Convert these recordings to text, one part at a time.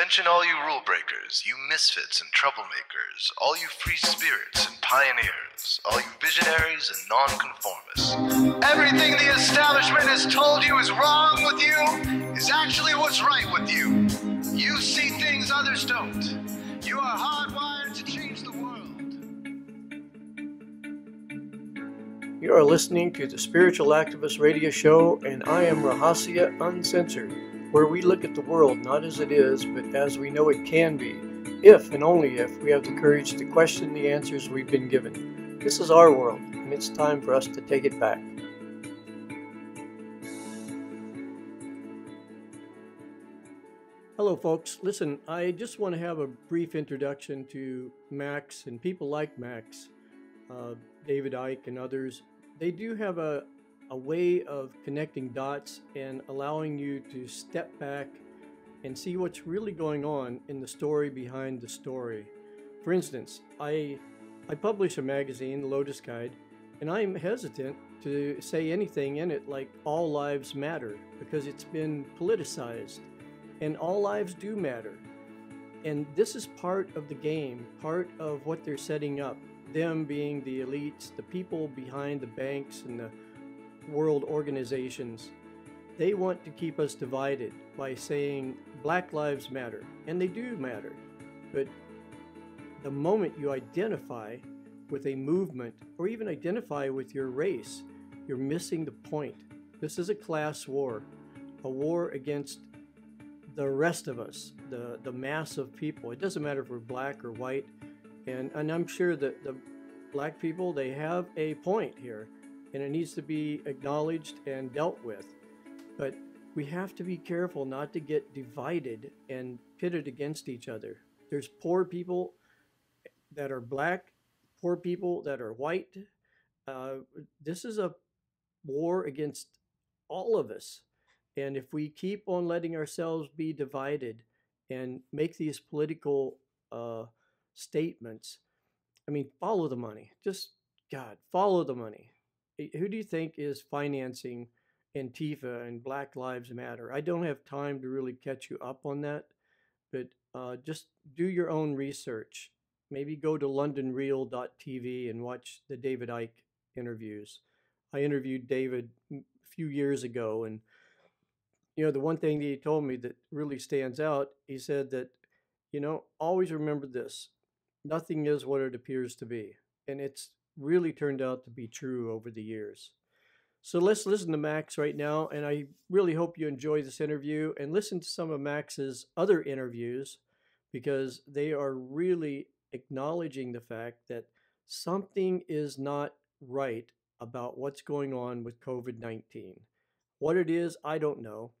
Attention, all you rule breakers, you misfits and troublemakers, all you free spirits and pioneers, all you visionaries and nonconformists. Everything the establishment has told you is wrong with you is actually what's right with you. You see things others don't. You are hardwired to change the world. You are listening to the Spiritual Activist Radio Show, and I am Rahasya Uncensored where we look at the world not as it is, but as we know it can be, if and only if we have the courage to question the answers we've been given. This is our world, and it's time for us to take it back. Hello, folks. Listen, I just want to have a brief introduction to Max and people like Max, uh, David Icke, and others. They do have a, a way of connecting dots and allowing you to step back and see what's really going on in the story behind the story. For instance, I I publish a magazine, the Lotus Guide, and I'm hesitant to say anything in it like all lives matter because it's been politicized and all lives do matter. And this is part of the game, part of what they're setting up. Them being the elites, the people behind the banks and the world organizations, they want to keep us divided by saying Black Lives Matter, and they do matter. But the moment you identify with a movement or even identify with your race, you're missing the point. This is a class war, a war against the rest of us, the, the mass of people. It doesn't matter if we're black or white. And, and I'm sure that the black people, they have a point here and it needs to be acknowledged and dealt with. But we have to be careful not to get divided and pitted against each other. There's poor people that are black, poor people that are white. Uh, this is a war against all of us. And if we keep on letting ourselves be divided and make these political uh, statements, I mean, follow the money. Just, God, follow the money who do you think is financing Antifa and Black Lives Matter? I don't have time to really catch you up on that, but uh, just do your own research. Maybe go to londonreal.tv and watch the David Icke interviews. I interviewed David a few years ago, and you know the one thing that he told me that really stands out. He said that you know always remember this: nothing is what it appears to be, and it's really turned out to be true over the years. So let's listen to Max right now, and I really hope you enjoy this interview and listen to some of Max's other interviews because they are really acknowledging the fact that something is not right about what's going on with COVID 19. What it is, I don't know.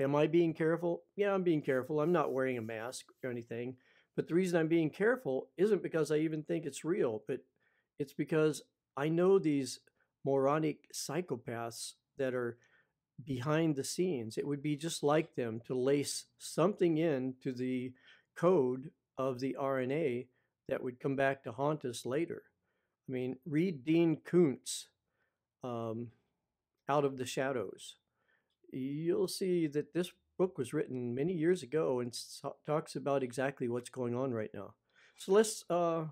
Am I being careful? Yeah, I'm being careful. I'm not wearing a mask or anything. But the reason I'm being careful isn't because I even think it's real, but it's because I know these moronic psychopaths that are behind the scenes. It would be just like them to lace something in to the code of the RNA that would come back to haunt us later. I mean, read Dean Koontz, um, Out of the Shadows. You'll see that this book was written many years ago and talks about exactly what's going on right now. So let's uh,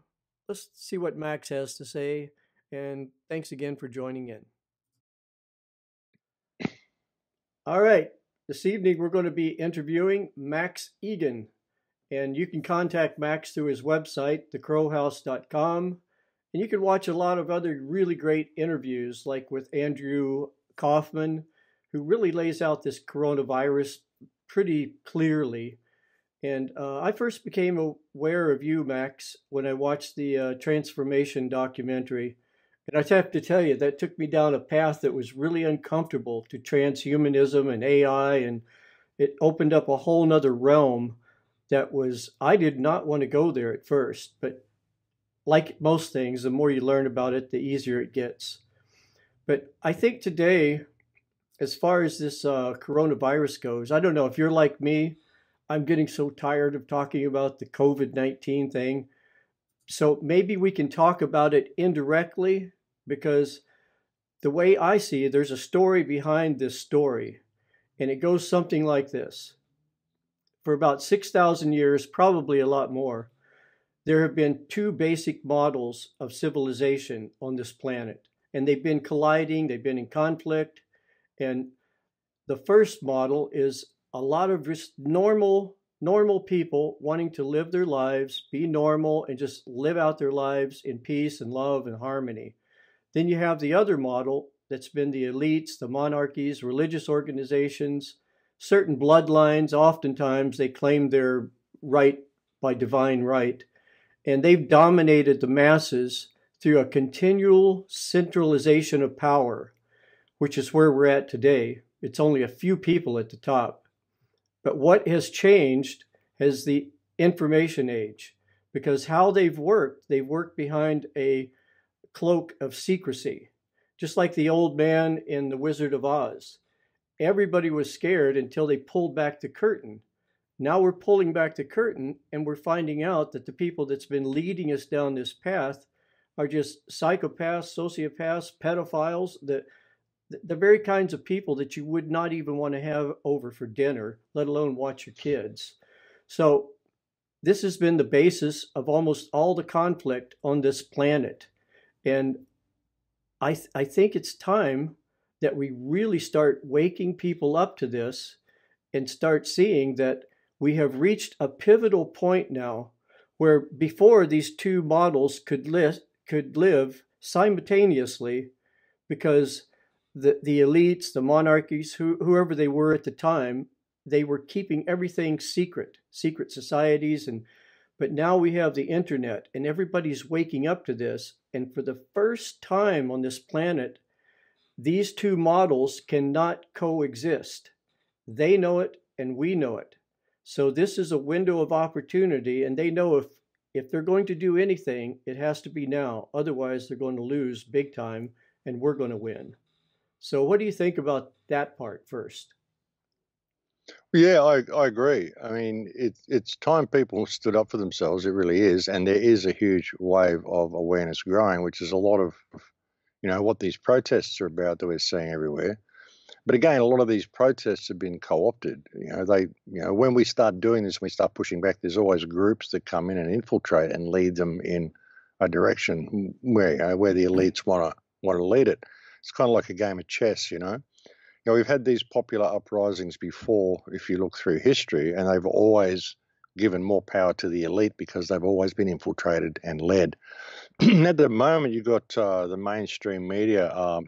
let's see what Max has to say. And thanks again for joining in. All right. This evening, we're going to be interviewing Max Egan. And you can contact Max through his website, thecrowhouse.com. And you can watch a lot of other really great interviews, like with Andrew Kaufman, who really lays out this coronavirus pretty clearly and uh, I first became aware of you, Max, when I watched the uh, Transformation documentary. And I have to tell you, that took me down a path that was really uncomfortable to transhumanism and AI. And it opened up a whole nother realm that was, I did not want to go there at first. But like most things, the more you learn about it, the easier it gets. But I think today, as far as this uh, coronavirus goes, I don't know if you're like me I'm getting so tired of talking about the COVID 19 thing. So maybe we can talk about it indirectly because the way I see it, there's a story behind this story. And it goes something like this for about 6,000 years, probably a lot more, there have been two basic models of civilization on this planet, and they've been colliding, they've been in conflict. And the first model is a lot of just normal, normal people wanting to live their lives, be normal, and just live out their lives in peace and love and harmony. Then you have the other model that's been the elites, the monarchies, religious organizations, certain bloodlines. Oftentimes they claim they're right by divine right. And they've dominated the masses through a continual centralization of power, which is where we're at today. It's only a few people at the top. But what has changed is the information age, because how they've worked, they've worked behind a cloak of secrecy, just like the old man in The Wizard of Oz. Everybody was scared until they pulled back the curtain. Now we're pulling back the curtain and we're finding out that the people that's been leading us down this path are just psychopaths, sociopaths, pedophiles, the, the very kinds of people that you would not even want to have over for dinner, let alone watch your kids. So, this has been the basis of almost all the conflict on this planet. And I, th- I think it's time that we really start waking people up to this and start seeing that we have reached a pivotal point now where before these two models could, li- could live simultaneously because the, the elites, the monarchies, who, whoever they were at the time, they were keeping everything secret, secret societies and but now we have the internet and everybody's waking up to this. And for the first time on this planet, these two models cannot coexist. They know it and we know it. So this is a window of opportunity, and they know if if they're going to do anything, it has to be now. Otherwise, they're going to lose big time, and we're going to win. So, what do you think about that part first? Yeah, I, I agree. I mean, it, it's time people stood up for themselves. It really is. And there is a huge wave of awareness growing, which is a lot of, you know, what these protests are about that we're seeing everywhere. But again, a lot of these protests have been co-opted. You know, they, you know, when we start doing this, we start pushing back. There's always groups that come in and infiltrate and lead them in a direction where, you know, where the elites want to want to lead it. It's kind of like a game of chess, you know You know, we've had these popular uprisings before, if you look through history, and they've always given more power to the elite because they've always been infiltrated and led. At the moment, you've got uh, the mainstream media, um,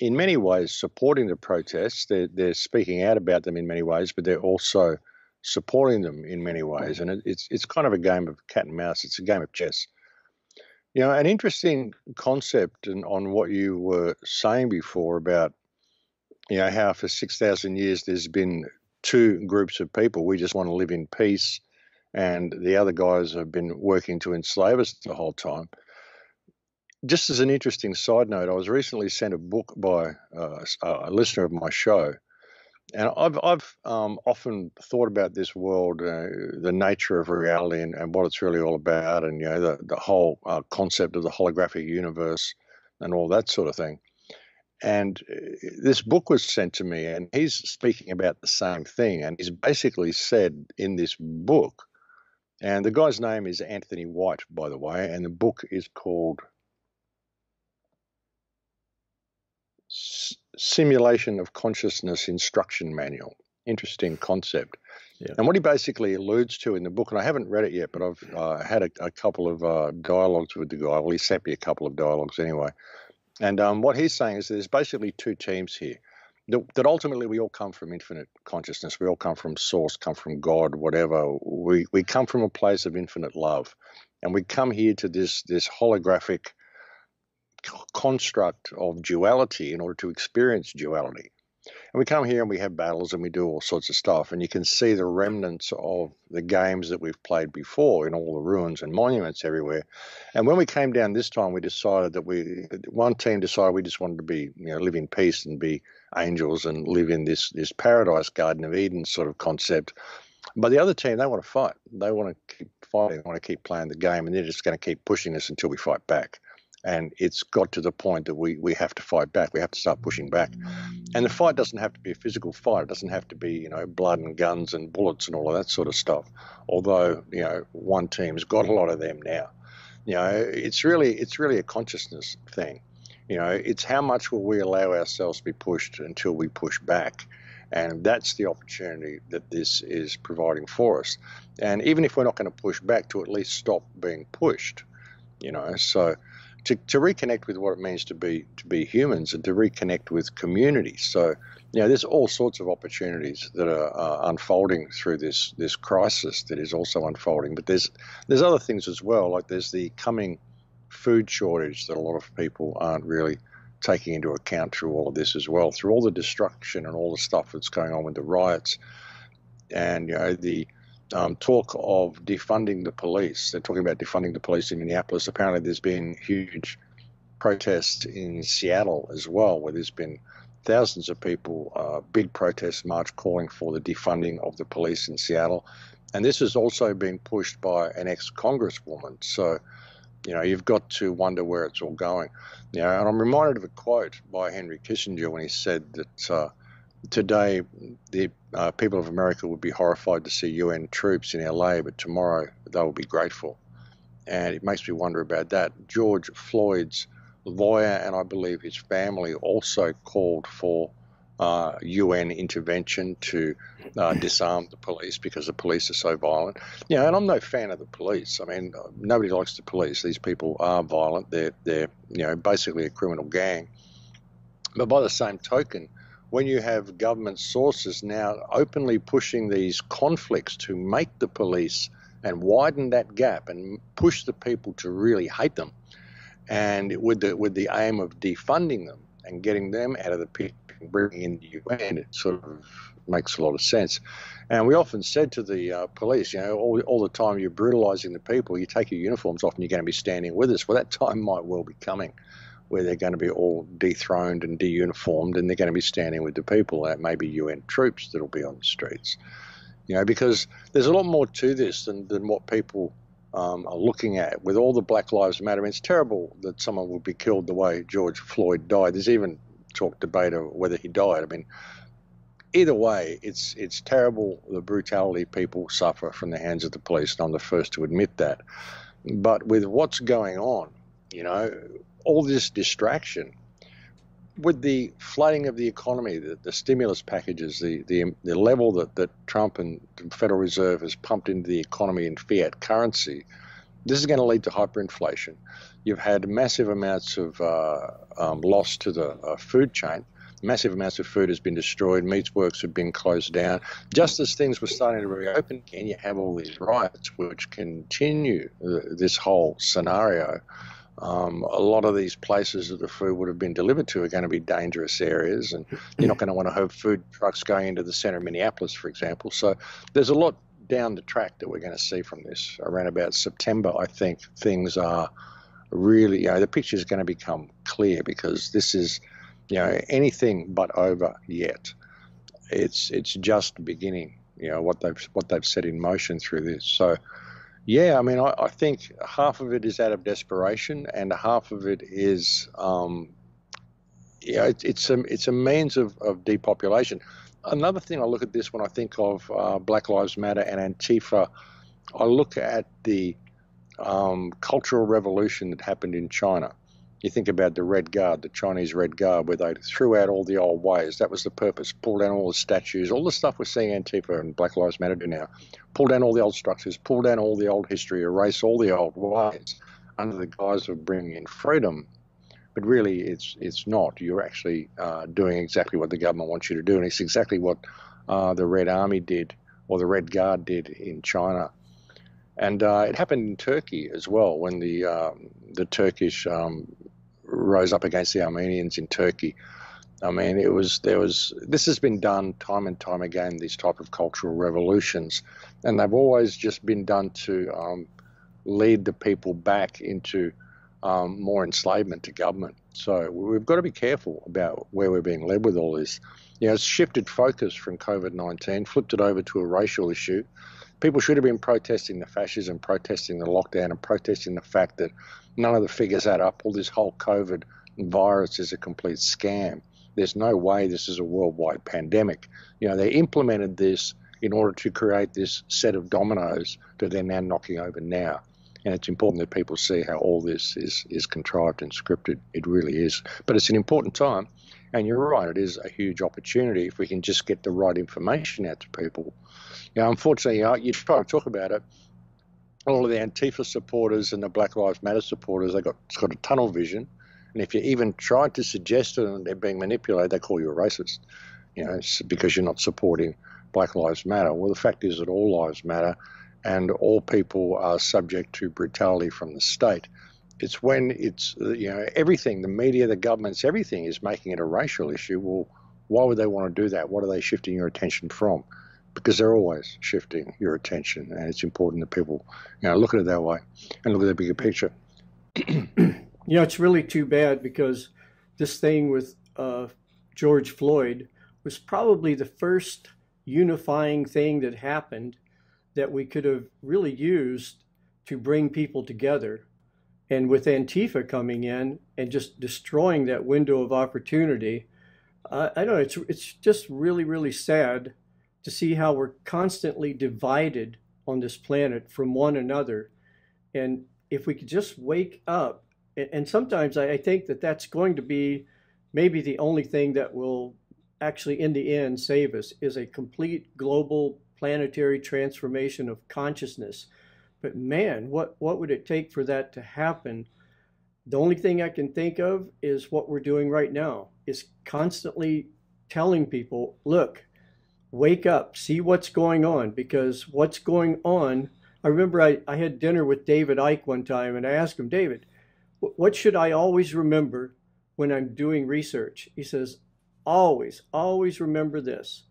in many ways, supporting the protests. They're, they're speaking out about them in many ways, but they're also supporting them in many ways. And it, it's it's kind of a game of cat and mouse. It's a game of chess. You know, an interesting concept and on what you were saying before about you know, how for 6,000 years there's been two groups of people. We just want to live in peace, and the other guys have been working to enslave us the whole time. Just as an interesting side note, I was recently sent a book by uh, a listener of my show, and I've I've um, often thought about this world, uh, the nature of reality, and, and, what it's really all about, and you know the the whole uh, concept of the holographic universe, and all that sort of thing. And uh, this book was sent to me, and he's speaking about the same thing. And he's basically said in this book, and the guy's name is Anthony White, by the way, and the book is called Simulation of Consciousness Instruction Manual. Interesting concept. Yeah. And what he basically alludes to in the book, and I haven't read it yet, but I've uh, had a, a, couple of uh, dialogues with the guy. Well, he sent me a couple of dialogues anyway. And um, what he's saying is there's basically two teams here. That ultimately we all come from infinite consciousness. We all come from source, come from God, whatever. We we come from a place of infinite love, and we come here to this this holographic construct of duality in order to experience duality. And we come here and we have battles and we do all sorts of stuff. And you can see the remnants of the games that we've played before in all the ruins and monuments everywhere. And when we came down this time, we decided that we, one team decided we just wanted to be, you know, live in peace and be angels and live in this, this paradise Garden of Eden sort of concept. But the other team, they want to fight. They want to keep fighting, they want to keep playing the game, and they're just going to keep pushing us until we fight back. And it's got to the point that we, we have to fight back. We have to start pushing back. And the fight doesn't have to be a physical fight. It doesn't have to be, you know, blood and guns and bullets and all of that sort of stuff. Although, you know, one team's got a lot of them now. You know, it's really it's really a consciousness thing. You know, it's how much will we allow ourselves to be pushed until we push back. And that's the opportunity that this is providing for us. And even if we're not going to push back, to at least stop being pushed, you know. So to, to reconnect with what it means to be to be humans and to reconnect with communities. So, you know, there's all sorts of opportunities that are unfolding through this this crisis that is also unfolding. But there's there's other things as well. Like there's the coming food shortage that a lot of people aren't really taking into account through all of this as well, through all the destruction and all the stuff that's going on with the riots, and you know the um, talk of defunding the police. They're talking about defunding the police in Minneapolis. Apparently, there's been huge protests in Seattle as well, where there's been thousands of people, uh, big protest march calling for the defunding of the police in Seattle. And this is also being pushed by an ex Congresswoman. So, you know, you've got to wonder where it's all going. You know, and I'm reminded of a quote by Henry Kissinger when he said that. Uh, today the uh, people of America would be horrified to see UN troops in LA, but tomorrow they will be grateful. And it makes me wonder about that. George Floyd's lawyer and I believe his family also called for uh, UN intervention to uh, disarm the police because the police are so violent. Know, and I'm no fan of the police. I mean, nobody likes the police. These people are violent. They're they're you know basically a criminal gang. But by the same token, when you have government sources now openly pushing these conflicts to make the police and widen that gap and push the people to really hate them, and with the with the aim of defunding them and getting them out of the pit and bringing in the UN, it sort of makes a lot of sense. And we often said to the uh, police, you know, all, all the time you're brutalizing the people, you take your uniforms off and you're going to be standing with us. Well, that time might well be coming where they're going to be all dethroned and deuniformed and they're going to be standing with the people. That may be UN troops that'll be on the streets. You know, because there's a lot more to this than, than what people um, are looking at. With all the Black Lives Matter, I mean, it's terrible that someone would be killed the way George Floyd died. There's even talk debate of whether he died. I mean, either way, it's it's terrible the brutality people suffer from the hands of the police, and I'm the first to admit that. But with what's going on, you know, all this distraction with the flooding of the economy, the, the stimulus packages, the, the, the level that, that Trump and the Federal Reserve has pumped into the economy in fiat currency, this is going to lead to hyperinflation. You've had massive amounts of uh, um, loss to the uh, food chain. Massive amounts of food has been destroyed. Meats works have been closed down. Just as things were starting to reopen again, you have all these riots which continue uh, this whole scenario. Um, a lot of these places that the food would have been delivered to are going to be dangerous areas, and you're not going to want to have food trucks going into the center of Minneapolis, for example. So there's a lot down the track that we're going to see from this. Around about September, I think things are really, you know, the picture is going to become clear because this is, you know, anything but over yet. It's it's just beginning. You know what they've what they've set in motion through this. So yeah, I mean, I, I, think half of it is out of desperation, and half of it is, um, yeah, it, it's a it's a means of, of depopulation. Another thing I look at this when I think of uh, Black Lives Matter and Antifa, I look at the um, cultural revolution that happened in China. You think about the Red Guard, the Chinese Red Guard, where they threw out all the old ways. That was the purpose. Pull down all the statues, all the stuff we're seeing Antifa and Black Lives Matter do now. Pull down all the old structures, pull down all the old history, erase all the old ways under the guise of bringing in freedom. But really, it's it's not. You're actually uh, doing exactly what the government wants you to do, and it's exactly what uh, the Red Army did or the Red Guard did in China. And uh, it happened in Turkey as well when the um, the Turkish um, rose up against the Armenians in Turkey. I mean, it was there was this has been done time and time again. These type of cultural revolutions, and they've always just been done to um, lead the people back into um, more enslavement to government. So we've got to be careful about where we're being led with all this. You know, it's shifted focus from COVID nineteen, flipped it over to a racial issue, People should have been protesting the fascism, protesting the lockdown, and protesting the fact that none of the figures add up. All this whole COVID virus is a complete scam. There's no way this is a worldwide pandemic. You know, they implemented this in order to create this set of dominoes that they're now knocking over now. And it's important that people see how all this is, is contrived and scripted. It really is. But it's an important time. And you're right, it is a huge opportunity if we can just get the right information out to people. Now, unfortunately, you, you try to talk about it, all of the Antifa supporters and the Black Lives Matter supporters, they got, got a tunnel vision. And if you even try to suggest to them they're being manipulated, they call you a racist, you know, because you're not supporting Black Lives Matter. Well, the fact is that all lives matter and all people are subject to brutality from the state. It's when it's, uh, you know, everything, the media, the governments, everything is making it a racial issue. Well, why would they want to do that? What are they shifting your attention from? Because they're always shifting your attention, and it's important that people, you know, look at it that way and look at the bigger picture. you know, it's really too bad because this thing with uh, George Floyd was probably the first unifying thing that happened that we could have really used to bring people together. And with Antifa coming in and just destroying that window of opportunity, uh, I don't know, it's, it's just really, really sad to see how we're constantly divided on this planet from one another. And if we could just wake up, and sometimes I think that that's going to be maybe the only thing that will actually, in the end, save us, is a complete global planetary transformation of consciousness. But man, what, what would it take for that to happen? The only thing I can think of is what we're doing right now is constantly telling people, look, wake up, see what's going on, because what's going on. I remember I, I had dinner with David Icke one time and I asked him, David, what should I always remember when I'm doing research? He says, always, always remember this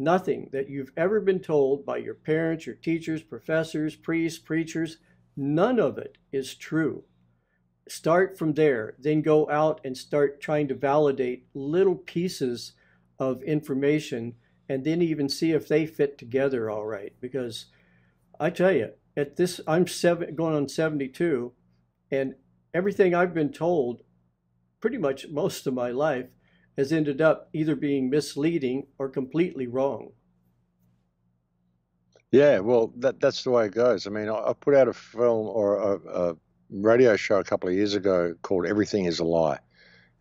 Nothing that you've ever been told by your parents, your teachers, professors, priests, preachers, none of it is true. Start from there, then go out and start trying to validate little pieces of information and then even see if they fit together all right. Because I tell you, at this, I'm seven, going on 72, and everything I've been told pretty much most of my life has ended up either being misleading or completely wrong. Yeah, well, that that's the way it goes. I mean, I, I put out a film or a, a, radio show a couple of years ago called "Everything Is a Lie,"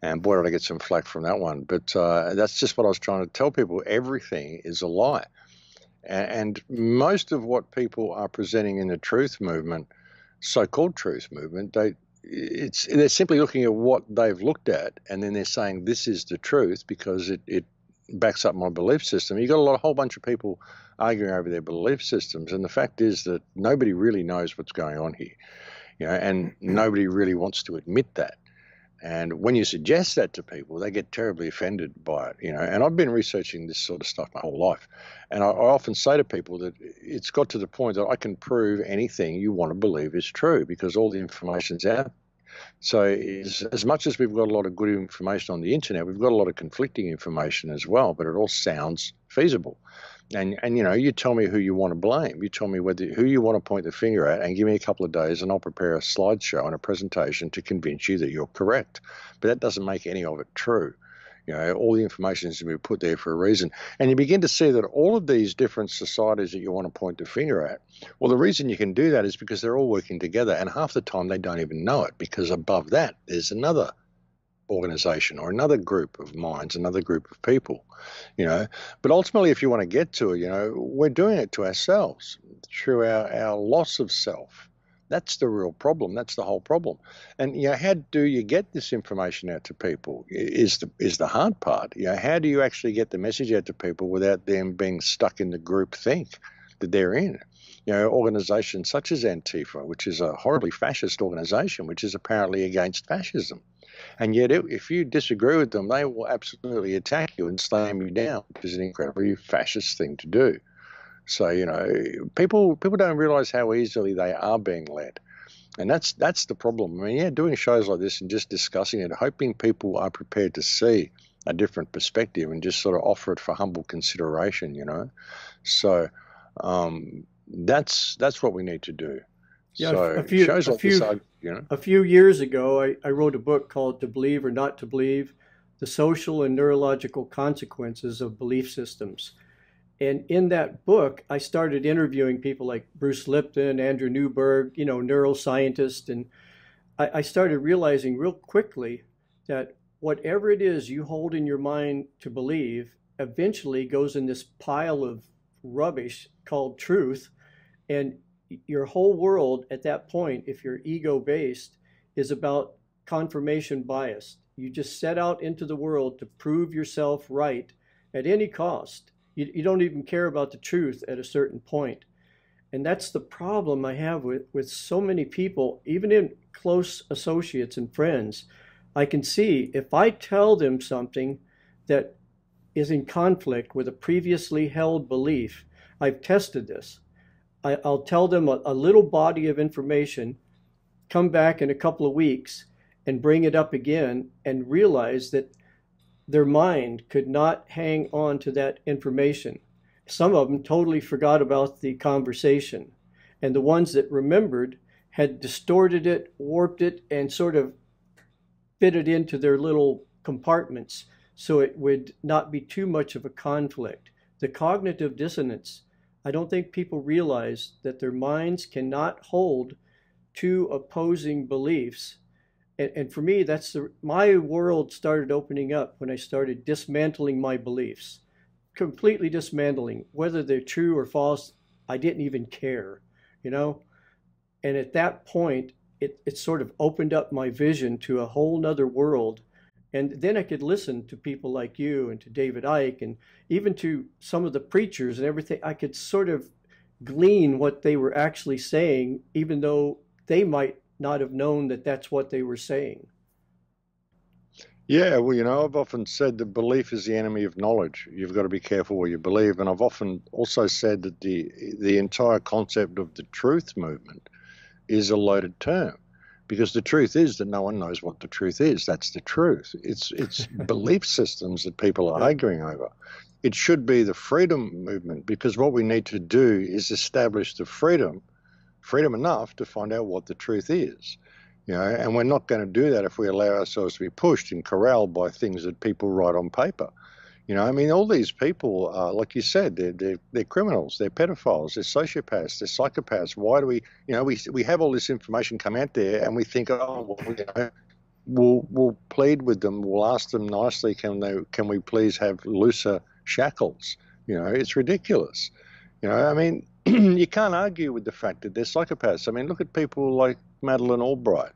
and boy, did I get some flack from that one. But uh, that's just what I was trying to tell people: everything is a lie, and, and most of what people are presenting in the truth movement, so-called truth movement, they it's they're simply looking at what they've looked at and then they're saying this is the truth because it, it backs up my belief system. You've got a lot, a whole bunch of people arguing over their belief systems, and the fact is that nobody really knows what's going on here, you know, and mm-hmm. nobody really wants to admit that. And when you suggest that to people, they get terribly offended by it, you know. And I've been researching this sort of stuff my whole life, and I, I often say to people that it's got to the point that I can prove anything you want to believe is true because all the information's out. So, as much as we've got a lot of good information on the internet, we've got a lot of conflicting information as well. But it all sounds feasible. And and you know you tell me who you want to blame. You tell me whether who you want to point the finger at and give me a couple of days and i'll prepare a slideshow and a presentation to convince you that you're correct. But that doesn't make any of it true you know all the information is to be put there for a reason and you begin to see that all of these different societies that you want to point the finger at well the reason you can do that is because they're all working together and half the time they don't even know it because above that there's another organization or another group of minds, another group of people, you know. But ultimately, if you want to get to it, you know, we're doing it to ourselves through our, our loss of self. That's the real problem. That's the whole problem. And you know, how do you get this information out to people? Is the is the hard part. You know, how do you actually get the message out to people without them being stuck in the group think that they're in? You know, organizations such as Antifa, which is a horribly fascist organization, which is apparently against fascism and yet, if you disagree with them, they will absolutely attack you and slam you down, which is an incredibly fascist thing to do. So you know, people people don't realize how easily they are being led, and that's that's the problem. I mean, yeah, doing shows like this and just discussing it, hoping people are prepared to see a different perspective and just sort of offer it for humble consideration. You know, so. Um, that's that's what we need to do. Yeah, so a few, shows like few, this, are- you know. a few years ago, I, I wrote a book called To Believe or Not to Believe The Social and Neurological Consequences of Belief Systems. And in that book, I started interviewing people like Bruce Lipton, Andrew Newberg, you know, neuroscientists. And I, I started realizing real quickly that whatever it is you hold in your mind to believe eventually goes in this pile of rubbish called truth. And your whole world at that point, if you're ego based, is about confirmation bias. You just set out into the world to prove yourself right at any cost. You, you don't even care about the truth at a certain point. And that's the problem I have with, with so many people, even in close associates and friends. I can see if I tell them something that is in conflict with a previously held belief, I've tested this. I, I'll tell them a, a little body of information, come back in a couple of weeks and bring it up again and realize that their mind could not hang on to that information. Some of them totally forgot about the conversation, and the ones that remembered had distorted it, warped it, and sort of fit it into their little compartments so it would not be too much of a conflict. The cognitive dissonance, I don't think people realize that their minds cannot hold two opposing beliefs. And, and for me, that's the, my world started opening up when I started dismantling my beliefs, completely dismantling. Whether they're true or false, I didn't even care, you know? And at that point, it, it sort of opened up my vision to a whole nother world. And then I could listen to people like you and to David Icke and even to some of the preachers and everything. I could sort of glean what they were actually saying, even though they might not have known that that's what they were saying. Yeah, well, you know, I've often said that belief is the enemy of knowledge. You've got to be careful what you believe, and I've often also said that the the entire concept of the truth movement is a loaded term, because the truth is that no one knows what the truth is. That's the truth. It's it's belief systems that people are arguing over. It should be the freedom movement, because what we need to do is establish the freedom, freedom enough to find out what the truth is. You know, and we're not going to do that if we allow ourselves to be pushed and corralled by things that people write on paper. You know, I mean, all these people, uh, like you said, they're, they're, they're criminals, they're pedophiles, they're sociopaths, they're psychopaths. Why do we, you know, we, we have all this information come out there and we think, oh, well, you know, we'll, we'll plead with them, we'll ask them nicely, can, they, can we please have looser shackles? You know, it's ridiculous. You know, I mean, you can't argue with the fact that they're psychopaths. I mean, look at people like Madeleine Albright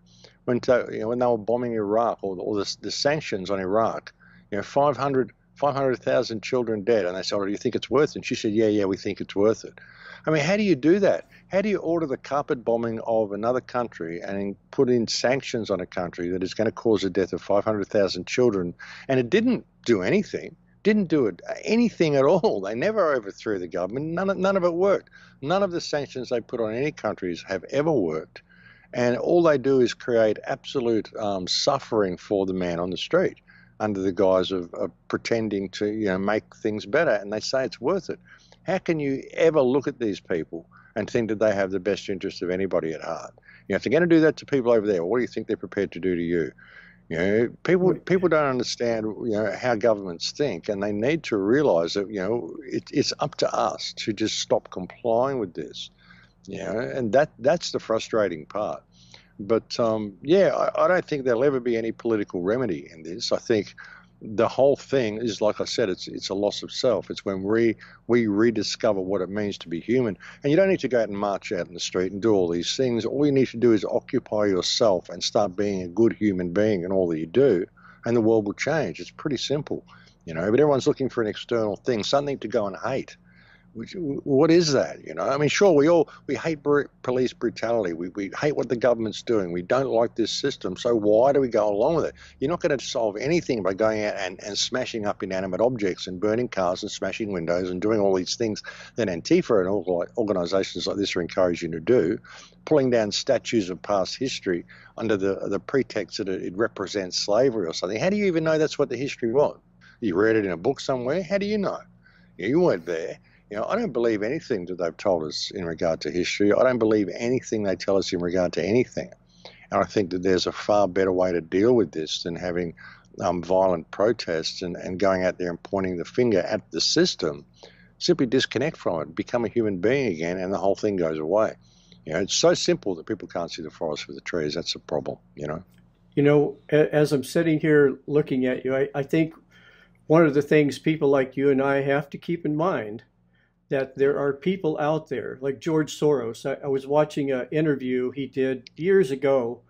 when to, you know, when they were bombing Iraq or, or the, the sanctions on Iraq. You know, 500 500,000 children dead, and they said, "Oh, do you think it's worth it?" And she said, "Yeah, yeah, we think it's worth it." I mean, how do you do that? How do you order the carpet bombing of another country and put in sanctions on a country that is going to cause the death of 500,000 children? And it didn't do anything didn't do it anything at all. They never overthrew the government. None of, none of it worked. None of the sanctions they put on any countries have ever worked. And all they do is create absolute um, suffering for the man on the street under the guise of, of pretending to you know make things better. And they say it's worth it. How can you ever look at these people and think that they have the best interest of anybody at heart? You know, if they're going to do that to people over there, what do you think they're prepared to do to you? You know, people people don't understand you know how governments think, and they need to realise that you know it, it's up to us to just stop complying with this. You know, and that that's the frustrating part. But um, yeah, I, I don't think there'll ever be any political remedy in this. I think the whole thing is like I said, it's it's a loss of self. It's when we we rediscover what it means to be human. And you don't need to go out and march out in the street and do all these things. All you need to do is occupy yourself and start being a good human being in all that you do, and the world will change. It's pretty simple, you know. But everyone's looking for an external thing, something to go and hate. Which, what is that? You know, I mean, sure, we all we hate police brutality. We, we hate what the government's doing. We don't like this system. So why do we go along with it? You're not going to solve anything by going out and, and smashing up inanimate objects and burning cars and smashing windows and doing all these things that Antifa and organisations like this are encouraging to do, pulling down statues of past history under the the pretext that it, it represents slavery or something. How do you even know that's what the history was? You read it in a book somewhere. How do you know? You weren't there You know, I don't believe anything that they've told us in regard to history. I don't believe anything they tell us in regard to anything. And I think that there's a far better way to deal with this than having um, violent protests and, and going out there and pointing the finger at the system. Simply disconnect from it, become a human being again, and the whole thing goes away. You know, it's so simple that people can't see the forest for the trees. That's a problem, you know. You know, as I'm sitting here looking at you, I, I think one of the things people like you and I have to keep in mind that there are people out there like George Soros. I, I was watching an interview he did years ago,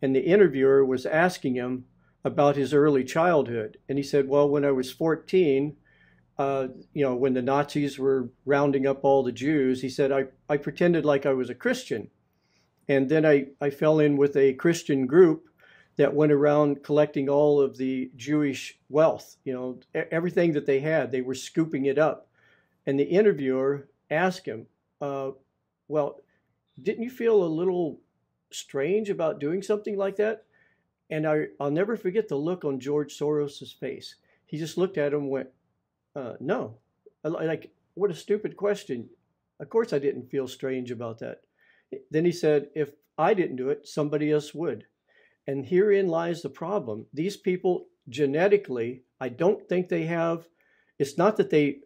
and the interviewer was asking him about his early childhood. And he said, Well, when I was 14, uh, you know, when the Nazis were rounding up all the Jews, he said, I, I pretended like I was a Christian. And then I, I fell in with a Christian group that went around collecting all of the Jewish wealth, you know, everything that they had, they were scooping it up. And the interviewer asked him, uh, Well, didn't you feel a little strange about doing something like that? And I, I'll never forget the look on George Soros's face. He just looked at him and went, uh, No. Like, what a stupid question. Of course, I didn't feel strange about that. Then he said, If I didn't do it, somebody else would. And herein lies the problem. These people genetically, I don't think they have, it's not that they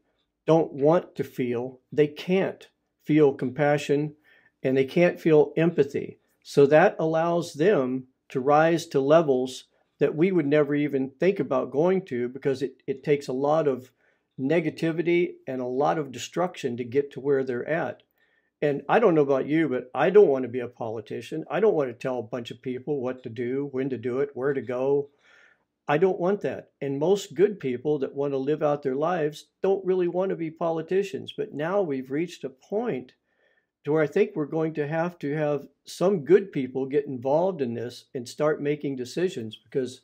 don't want to feel, they can't feel compassion and they can't feel empathy. So that allows them to rise to levels that we would never even think about going to because it, it takes a lot of negativity and a lot of destruction to get to where they're at. And I don't know about you, but I don't want to be a politician. I don't want to tell a bunch of people what to do, when to do it, where to go. I don't want that. And most good people that want to live out their lives don't really want to be politicians. But now we've reached a point to where I think we're going to have to have some good people get involved in this and start making decisions because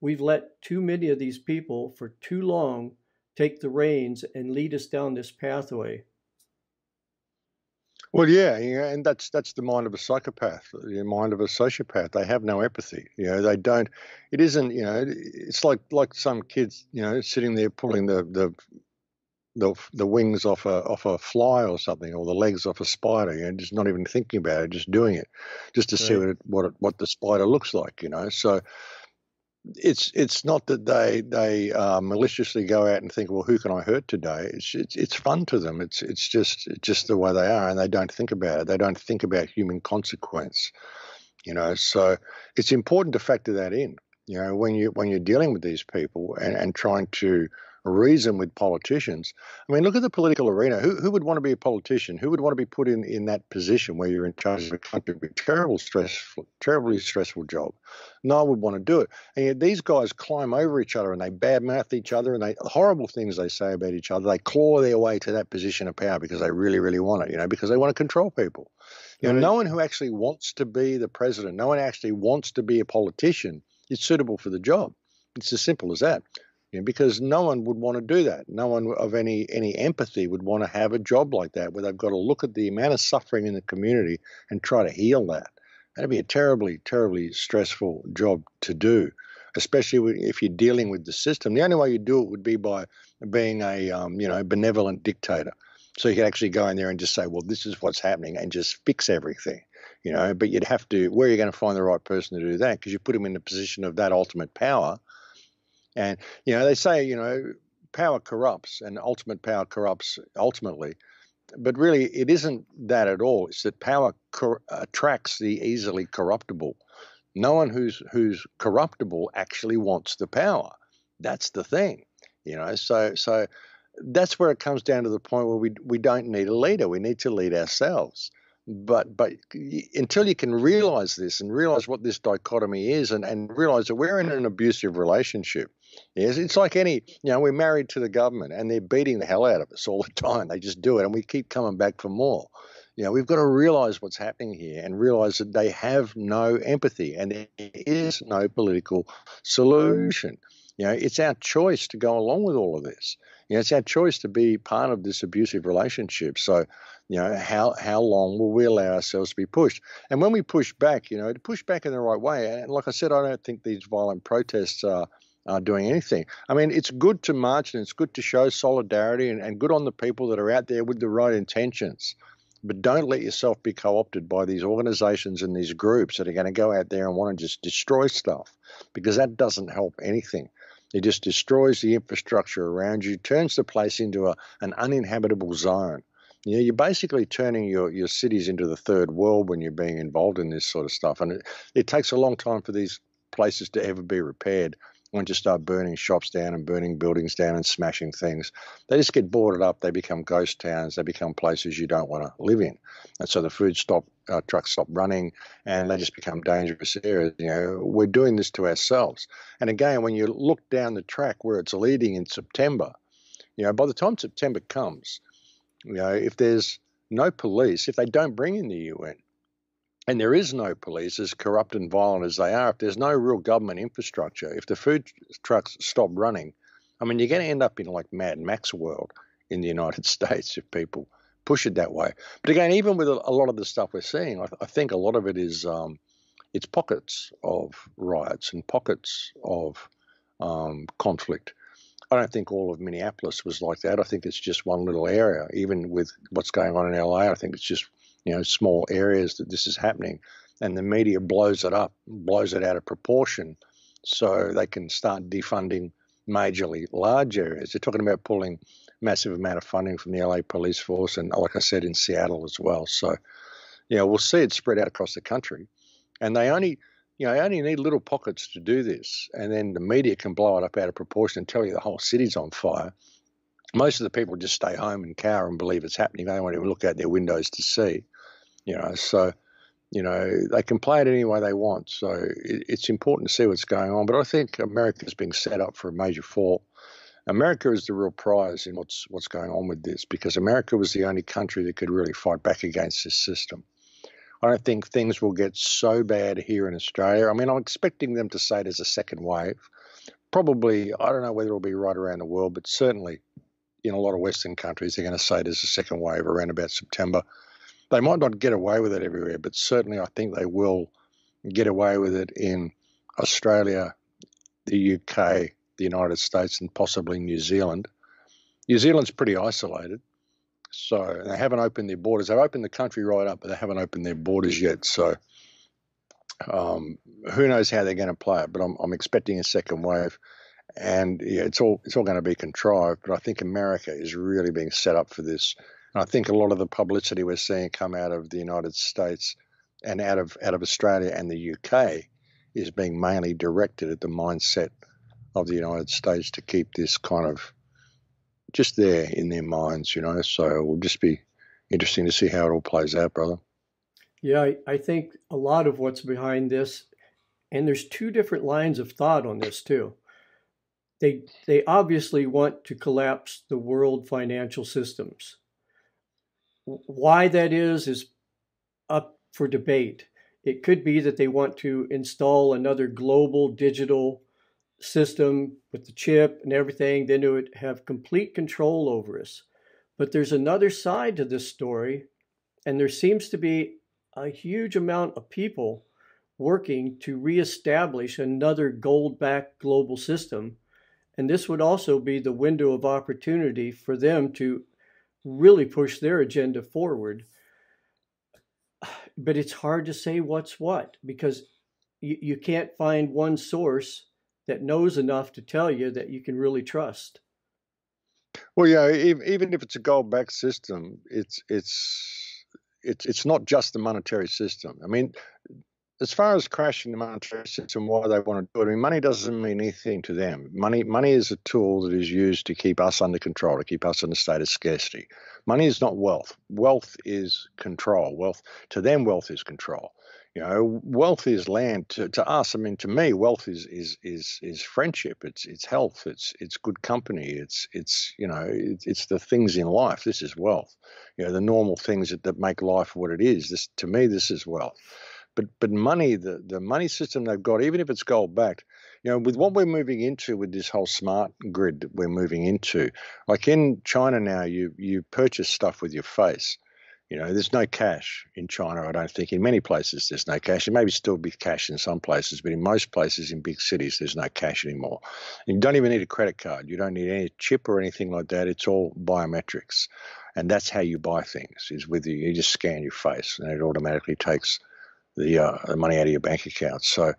we've let too many of these people for too long take the reins and lead us down this pathway. Well, yeah, yeah, and that's that's the mind of a psychopath, the mind of a sociopath. They have no empathy. You know, they don't. It isn't. You know, it's like like some kids. You know, sitting there pulling the the the, the wings off a off a fly or something, or the legs off a spider. You know, just not even thinking about it, just doing it, just to right. see what it, what it, what the spider looks like. You know, so it's it's not that they they uh, maliciously go out and think, well, who can I hurt today? It's, it's it's fun to them. It's it's just just the way they are, and they don't think about it. They don't think about human consequence, you know. So it's important to factor that in, you know, when you when you're dealing with these people and, and trying to reason with politicians. I mean, look at the political arena. Who, who would want to be a politician? Who would want to be put in, in that position where you're in charge of a country? Be terrible, stressful, terribly stressful job. No one would want to do it. And yet these guys climb over each other and they badmouth each other and they horrible things they say about each other. They claw their way to that position of power because they really, really want it. You know, because they want to control people. You know, no one who actually wants to be the president, no one actually wants to be a politician is suitable for the job. It's as simple as that you know, because no one would want to do that. No one of any any empathy would want to have a job like that, where they've got to look at the amount of suffering in the community and try to heal that. That'd be a terribly, terribly stressful job to do, especially if you're dealing with the system. The only way you do it would be by being a um, you know benevolent dictator. So you could actually go in there and just say, well, this is what's happening, and just fix everything. You know, but you'd have to. Where are you going to find the right person to do that? Because you put them in the position of that ultimate power and, you know, they say, you know, power corrupts and ultimate power corrupts ultimately. But really, it isn't that at all. It's that power cor- attracts the easily corruptible. No one who's who's corruptible actually wants the power. That's the thing, you know. So so that's where it comes down to the point where we we don't need a leader. We need to lead ourselves but but until you can realize this and realize what this dichotomy is and, and realize that we're in an abusive relationship yes it's like any you know we're married to the government and they're beating the hell out of us all the time. They just do it and we keep coming back for more. You know we've got to realize what's happening here and realize that they have no empathy and there is no political solution you know it's our choice to go along with all of this you know, it's our choice to be part of this abusive relationship. So, you know, how how long will we allow ourselves to be pushed? And when we push back, you know, to push back in the right way. And like I said, I don't think these violent protests are uh, doing anything. I mean, it's good to march and it's good to show solidarity and, and good on the people that are out there with the right intentions. But don't let yourself be co opted by these organizations and these groups that are going to go out there and want to just destroy stuff because that doesn't help anything. It just destroys the infrastructure around you, turns the place into a, an uninhabitable zone. You know, you're basically turning your, your cities into the third world when you're being involved in this sort of stuff. And it, it takes a long time for these places to ever be repaired once you start burning shops down and burning buildings down and smashing things, they just get boarded up. They become ghost towns. They become places you don't want to live in. And so the food stop uh, trucks stop running, and they just become dangerous areas. You know, we're doing this to ourselves. And again, when you look down the track where it's leading in September, you know, by the time September comes, you know, if there's no police, if they don't bring in the UN, and there is no police, as corrupt and violent as they are, if there's no real government infrastructure, if the food trucks stop running, I mean, you're going to end up in like Mad Max world in the United States if people push it that way. But again, even with a, lot of the stuff we're seeing, I, I think a lot of it is um, it's pockets of riots and pockets of um, conflict. I don't think all of Minneapolis was like that. I think it's just one little area. Even with what's going on in LA, I think it's just you know small areas that this is happening, and the media blows it up, blows it out of proportion, so they can start defunding majorly large areas. They're talking about pulling massive amount of funding from the LA police force, and like I said, in Seattle as well. So, you know, we'll see it spread out across the country, and they only you know, only need little pockets to do this, and then the media can blow it up out of proportion and tell you the whole city's on fire most of the people just stay home and cower and believe it's happening. They don't want to look out their windows to see, you know. So, you know, they can play it any way they want. So it, it's important to see what's going on. But I think America's being set up for a major fall. America is the real prize in what's what's going on with this because America was the only country that could really fight back against this system. I don't think things will get so bad here in Australia. I mean, I'm expecting them to say there's a second wave. Probably, I don't know whether it'll be right around the world, but certainly in a lot of Western countries, they're going to say there's a second wave around about September. They might not get away with it everywhere, but certainly I think they will get away with it in Australia, the UK, the United States, and possibly New Zealand. New Zealand's pretty isolated, so they haven't opened their borders. They've opened the country right up, but they haven't opened their borders yet. So um, who knows how they're going to play it? But I'm, I'm expecting a second wave and yeah, it's all it's all going to be contrived. But I think America is really being set up for this. And I think a lot of the publicity we're seeing come out of the United States and out of out of Australia and the UK is being mainly directed at the mindset of the United States to keep this kind of just there in their minds, you know. So it will just be interesting to see how it all plays out, brother. Yeah, I, I think a lot of what's behind this, and there's two different lines of thought on this too they they obviously want to collapse the world financial systems. Why that is is up for debate. It could be that they want to install another global digital system with the chip and everything, then it would have complete control over us. But there's another side to this story, and there seems to be a huge amount of people working to reestablish another gold backed global system and this would also be the window of opportunity for them to really push their agenda forward. But it's hard to say what's what because you, you can't find one source that knows enough to tell you that you can really trust. Well, yeah, even if it's a gold-backed system, it's it's it's it's not just the monetary system. I mean, as far as crashing the monetary system, why they want to do it, I mean, money doesn't mean anything to them. Money, money is a tool that is used to keep us under control, to keep us in a state of scarcity. Money is not wealth. Wealth is control. Wealth to them, wealth is control. You know, wealth is land. To, to us, I mean, to me, wealth is is is is friendship. It's it's health. It's it's good company. It's it's you know, it's, it's the things in life. This is wealth. You know, the normal things that, that make life what it is. This to me, this is wealth. But but money, the, the money system they've got, even if it's gold backed, you know, with what we're moving into with this whole smart grid that we're moving into, like in China now, you you purchase stuff with your face. You know, there's no cash in China, I don't think. In many places, there's no cash. There may still be cash in some places, but in most places in big cities, there's no cash anymore. And you don't even need a credit card. You don't need any chip or anything like that. It's all biometrics. And that's how you buy things, is with you. You just scan your face and it automatically takes the, uh, the money out of your bank account. So,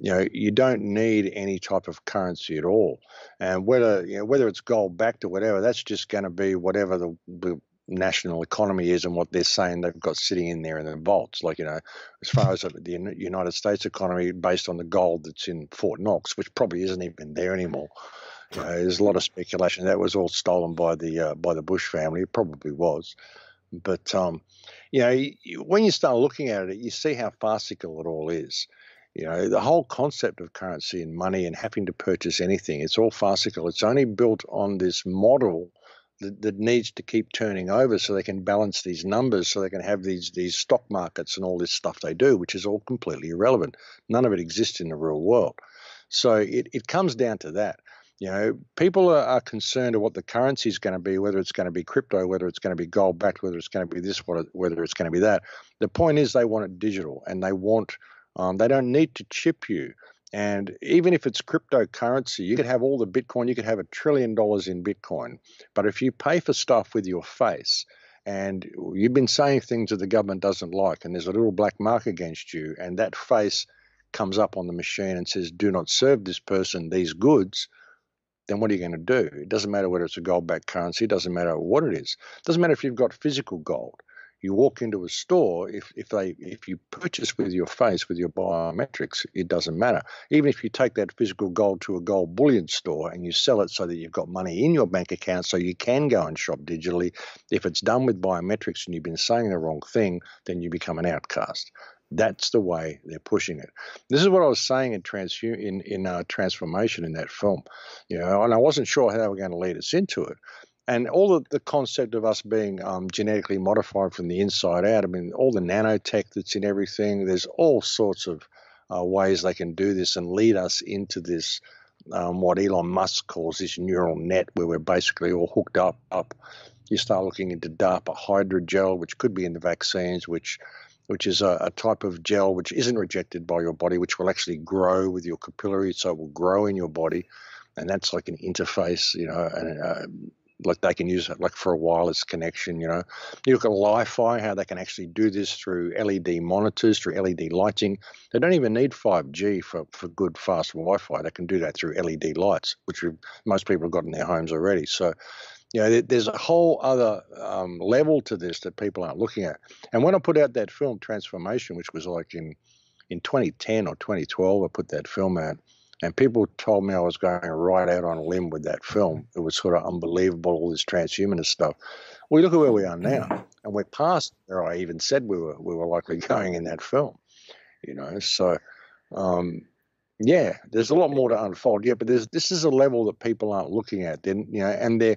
you know, you don't need any type of currency at all. And whether you know whether it's gold backed or whatever, that's just going to be whatever the, the national economy is and what they're saying they've got sitting in there in the vaults. Like, you know, as far as the United States economy based on the gold that's in Fort Knox, which probably isn't even there anymore. You know, there's a lot of speculation that was all stolen by the uh, by the Bush family. It probably was, but um, you know, when you start looking at it, you see how farcical it all is. You know, the whole concept of currency and money and having to purchase anything, it's all farcical. It's only built on this model that, that, needs to keep turning over so they can balance these numbers, so they can have these these stock markets and all this stuff they do, which is all completely irrelevant. None of it exists in the real world. So it, it comes down to that. You know, people are, are concerned of what the currency is going to be, whether it's going to be crypto, whether it's going to be gold backed, whether it's going to be this, whether it's going to be that. The point is, they want it digital, and they want um, they don't need to chip you. And even if it's cryptocurrency, you could have all the Bitcoin, you could have a trillion dollars in Bitcoin. But if you pay for stuff with your face and you've been saying things that the government doesn't like, and there's a little black mark against you, and that face comes up on the machine and says, do not serve this person these goods, then what are you going to do? It doesn't matter whether it's a gold backed currency, it doesn't matter what it is. It doesn't matter if you've got physical gold you walk into a store if, if they if you purchase with your face with your biometrics it doesn't matter even if you take that physical gold to a gold bullion store and you sell it so that you've got money in your bank account so you can go and shop digitally if it's done with biometrics and you've been saying the wrong thing then you become an outcast that's the way they're pushing it. This is what I was saying in trans in in uh, transformation in that film, you know, and I wasn't sure how they were going to lead us into it and all the, the concept of us being um, genetically modified from the inside out. I mean, all the nanotech that's in everything. There's all sorts of uh, ways they can do this and lead us into this. Um, what Elon Musk calls this neural net, where we're basically all hooked up. Up, you start looking into DARPA hydrogel, which could be in the vaccines, which which is a, a, type of gel which isn't rejected by your body, which will actually grow with your capillaries, so it will grow in your body, and that's like an interface, you know, and, uh, like they can use it like for a wireless connection. You know, you look at Li-Fi, how they can actually do this through LED monitors, through LED lighting. They don't even need 5G for, for good fast Wi-Fi. They can do that through LED lights, which most people have got in their homes already. So, you know, there's a whole other um, level to this that people aren't looking at. And when I put out that film Transformation, which was like in in 2010 or 2012, I put that film out and people told me I was going right out on a limb with that film. It was sort of unbelievable, all this transhumanist stuff. We look at where we are now, and we're past where I even said we were we were likely going in that film. You know, so um, yeah, there's a lot more to unfold. Yeah, but there's this is a level that people aren't looking at. Then you know, and they're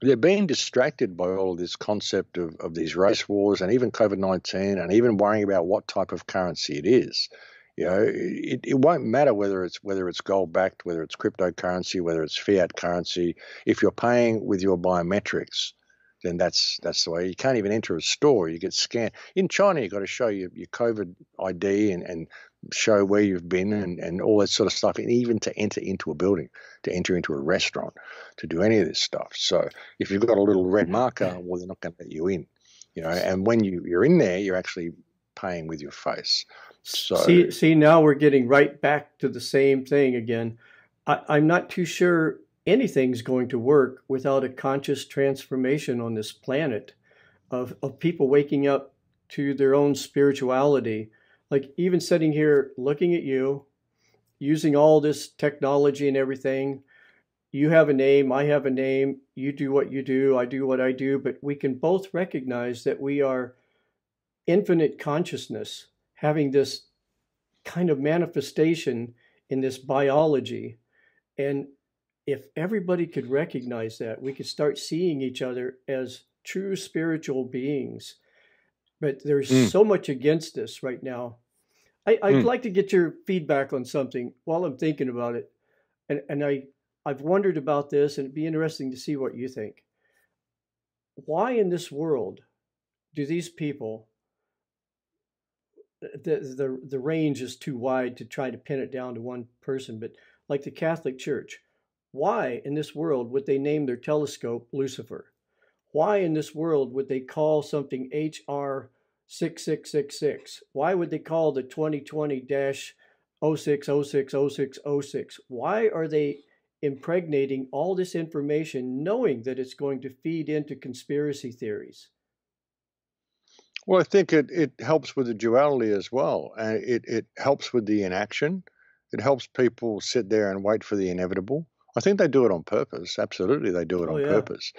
they're being distracted by all of this concept of, of these race wars and even COVID 19 and even worrying about what type of currency it is. You know, it, it won't matter whether it's whether it's gold backed, whether it's cryptocurrency, whether it's fiat currency. If you're paying with your biometrics, then that's that's the way. You can't even enter a store; you get scanned. In China, you've got to show your, your COVID ID and, and show where you've been and, and all that sort of stuff, and even to enter into a building, to enter into a restaurant, to do any of this stuff. So if you've got a little red marker, well, they're not going to let you in. You know, and when you, you're in there, you're actually paying with your face. So see, see, now we're getting right back to the same thing again. I, I'm not too sure anything's going to work without a conscious transformation on this planet of, of people waking up to their own spirituality. Like even sitting here looking at you, using all this technology and everything. You have a name, I have a name, you do what you do, I do what I do, but we can both recognize that we are infinite consciousness having this kind of manifestation in this biology. And if everybody could recognize that, we could start seeing each other as true spiritual beings. But there's mm. so much against this right now. I, would mm. like to get your feedback on something while I'm thinking about it. And, and I, I've wondered about this, and it'd be interesting to see what you think. Why in this world do these people the, the the range is too wide to try to pin it down to one person, but like the Catholic Church, why in this world would they name their telescope Lucifer? Why in this world would they call something HR 6666? Why would they call the 2020 06060606? Why are they impregnating all this information knowing that it's going to feed into conspiracy theories? Well, I think it, it helps with the duality as well. Uh, it, it helps with the inaction. It helps people sit there and wait for the inevitable. I think they do it on purpose. Absolutely, they do it oh, on yeah. purpose.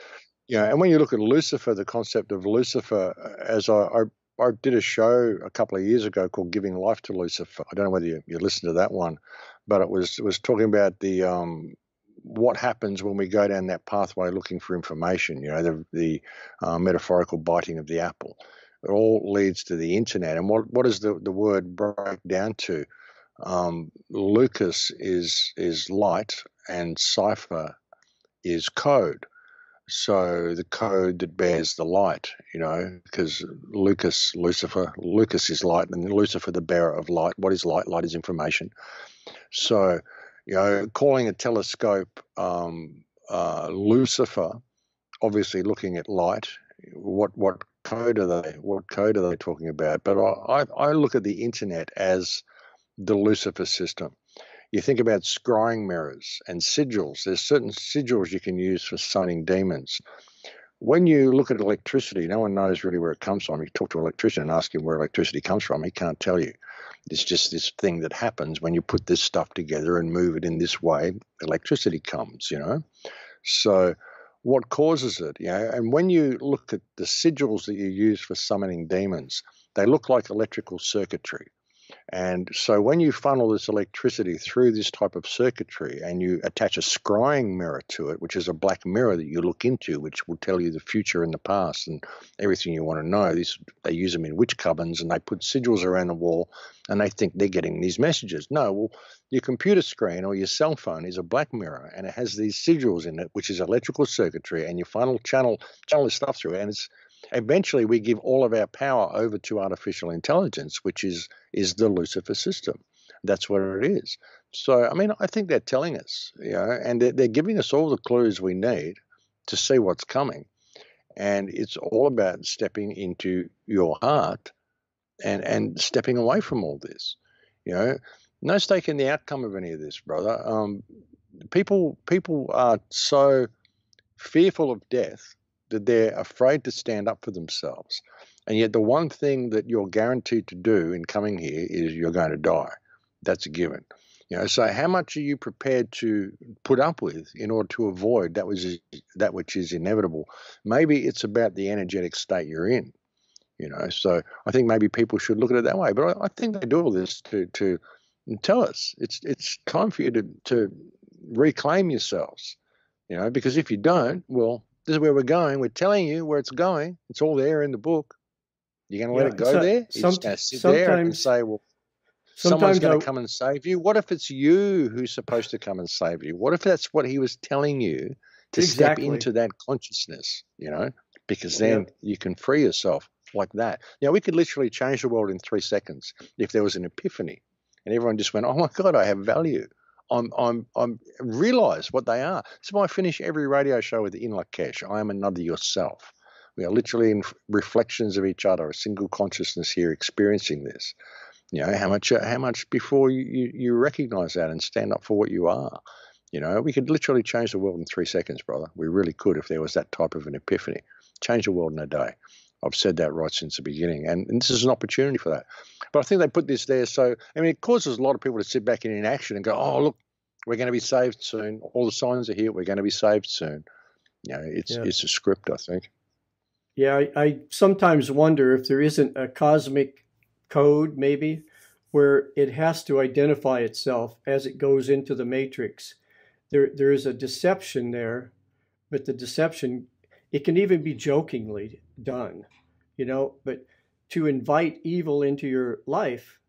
Yeah, and when you look at Lucifer, the concept of Lucifer, uh, as I, I, I did a show a couple of years ago called "Giving Life to Lucifer." I don't know whether you, you listened to that one, but it was it was talking about the um, what happens when we go down that pathway looking for information. You know, the the uh, metaphorical biting of the apple it all leads to the internet. And what, what does the, the word break down to? Um, Lucas is is light and cipher is code. So the code that bears the light, you know, because Lucas, Lucifer, Lucas is light, and Lucifer the bearer of light. What is light? Light is information. So, you know, calling a telescope um, uh, Lucifer, obviously looking at light. What what code are they? What code are they talking about? But I, I, look at the internet as the Lucifer system. You think about scrying mirrors and sigils. There's certain sigils you can use for summoning demons. When you look at electricity, no one knows really where it comes from. You talk to an electrician and ask him where electricity comes from, he can't tell you. It's just this thing that happens when you put this stuff together and move it in this way, electricity comes, you know. So what causes it. You know? And when you look at the sigils that you use for summoning demons, they look like electrical circuitry. And so when you funnel this electricity through this type of circuitry and you attach a scrying mirror to it, which is a black mirror that you look into, which will tell you the future and the past and everything you want to know. These they use them in witch covens and they put sigils around the wall and they think they're getting these messages. No, well, your computer screen or your cell phone is a black mirror and it has these sigils in it, which is electrical circuitry, and you funnel channel channel this stuff through, and it's eventually we give all of our power over to artificial intelligence, which is is the Lucifer system. That's what it is. So, I mean, I think they're telling us, you know, and they're, they're giving us all the clues we need to see what's coming. And it's all about stepping into your heart and, and stepping away from all this. You know, no stake in the outcome of any of this, brother. Um, people people are so fearful of death that they're afraid to stand up for themselves. And yet, the one thing that you're guaranteed to do in coming here is you're going to die. That's a given. You know, so how much are you prepared to put up with in order to avoid that was that which is inevitable? Maybe it's about the energetic state you're in. You know, so I think maybe people should look at it that way. But I, I think they do all this to to tell us it's it's time for you to to reclaim yourselves. You know, because if you don't, well, this is where we're going. We're telling you where it's going. It's all there in the book. You're going to let yeah, it go so, there? You're some, to sit there and say, well, someone's going to come and save you. What if it's you who's supposed to come and save you? What if that's what he was telling you to exactly. step into that consciousness, you know? Because then yeah. you can free yourself like that. Now, we could literally change the world in three seconds if there was an epiphany and everyone just went, oh my God, I have value. I'm I'm I'm realize what they are. So I finish every radio show with in Lak'ech. I am another yourself. We are literally in reflections of each other, a single consciousness here experiencing this. You know, how much uh, how much before you, you, you recognize that and stand up for what you are. You know, we could literally change the world in three seconds, brother. We really could if there was that type of an epiphany. Change the world in a day. I've said that right since the beginning, and, and, this is an opportunity for that. But I think they put this there so I mean it causes a lot of people to sit back in inaction and go, "Oh, look, we're going to be saved soon. All the signs are here. We're going to be saved soon." You know, it's yeah. it's a script, I think. Yeah, I, I sometimes wonder if there isn't a cosmic code, maybe, where it has to identify itself as it goes into the matrix. There, there is a deception there, but the deception it can even be jokingly done, you know, but to invite evil into your life,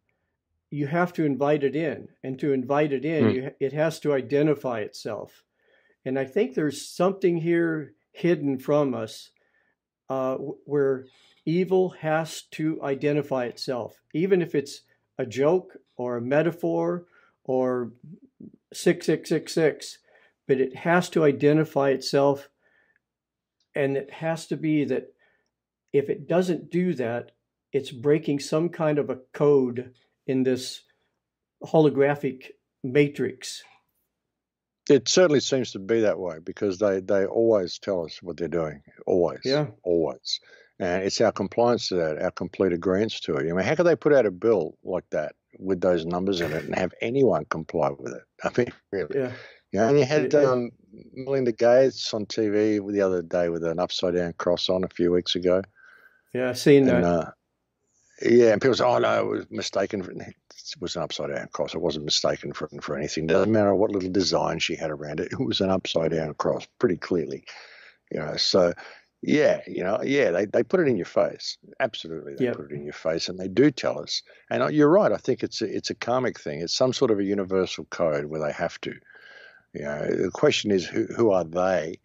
you have to invite it in. And to invite it in, mm. you, it has to identify itself. And I think there's something here hidden from us uh, where evil has to identify itself, even if it's a joke or a metaphor or 6666, but it has to identify itself. And it has to be that if it doesn't do that, it's breaking some kind of a code in this holographic matrix. It certainly seems to be that way because they, they always tell us what they're doing. Always. Yeah. Always. And it's our compliance to that, our complete agreement to it. I mean, how could they put out a bill like that with those numbers in it and have anyone comply with it? I mean, really. Yeah. You know, and you had um, Melinda Gates on TV the other day with an upside down cross on a few weeks ago. Yeah, I've seen that. And, uh, yeah, and people say, "Oh no, it was mistaken." For, it was an upside down cross. It wasn't mistaken for for anything. Doesn't matter what little design she had around it. It was an upside down cross, pretty clearly. You know, so yeah, you know, yeah, they, they put it in your face. Absolutely, they Yep. put it in your face, and they do tell us. And uh, you're right. I think it's a, it's a karmic thing. It's some sort of a universal code where they have to. You know, the question is who who are they?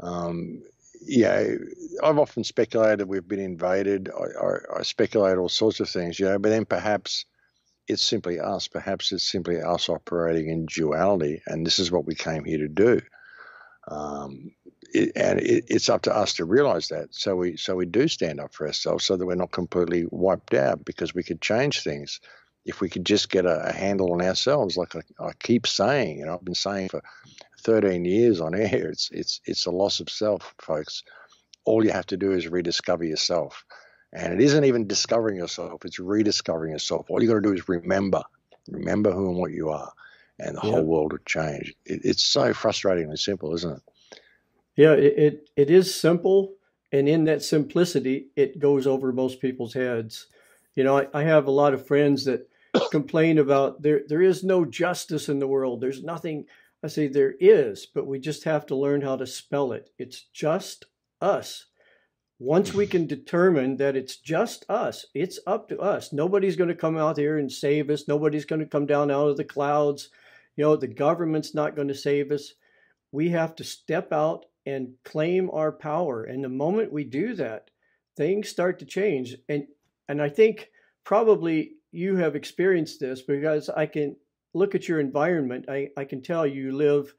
Um, yeah, I've often speculated we've been invaded. I, I, I speculate all sorts of things, you know, but then perhaps it's simply us. Perhaps it's simply us operating in duality, and this is what we came here to do. Um, it, and it, it's up to us to realize that. So we so we do stand up for ourselves, so that we're not completely wiped out, because we could change things if we could just get a, a handle on ourselves. Like I, I keep saying, you know, I've been saying for 13 years on air, it's it's it's a loss of self, folks. All you have to do is rediscover yourself. And it isn't even discovering yourself, it's rediscovering yourself. All you got to do is remember, remember who and what you are, and the Yeah. whole world will change. It, it's so frustratingly simple, isn't it? Yeah, it, it, it is simple. And in that simplicity, it goes over most people's heads. You know, I, I have a lot of friends that complain about there, there is no justice in the world. There's nothing. I say there is, but we just have to learn how to spell it. It's just us. Once we can determine that it's just us, it's up to us. Nobody's going to come out here and save us. Nobody's going to come down out of the clouds. You know, the government's not going to save us. We have to step out and claim our power. And the moment we do that, things start to change. And and I think probably you have experienced this because I can look at your environment. I, I can tell you live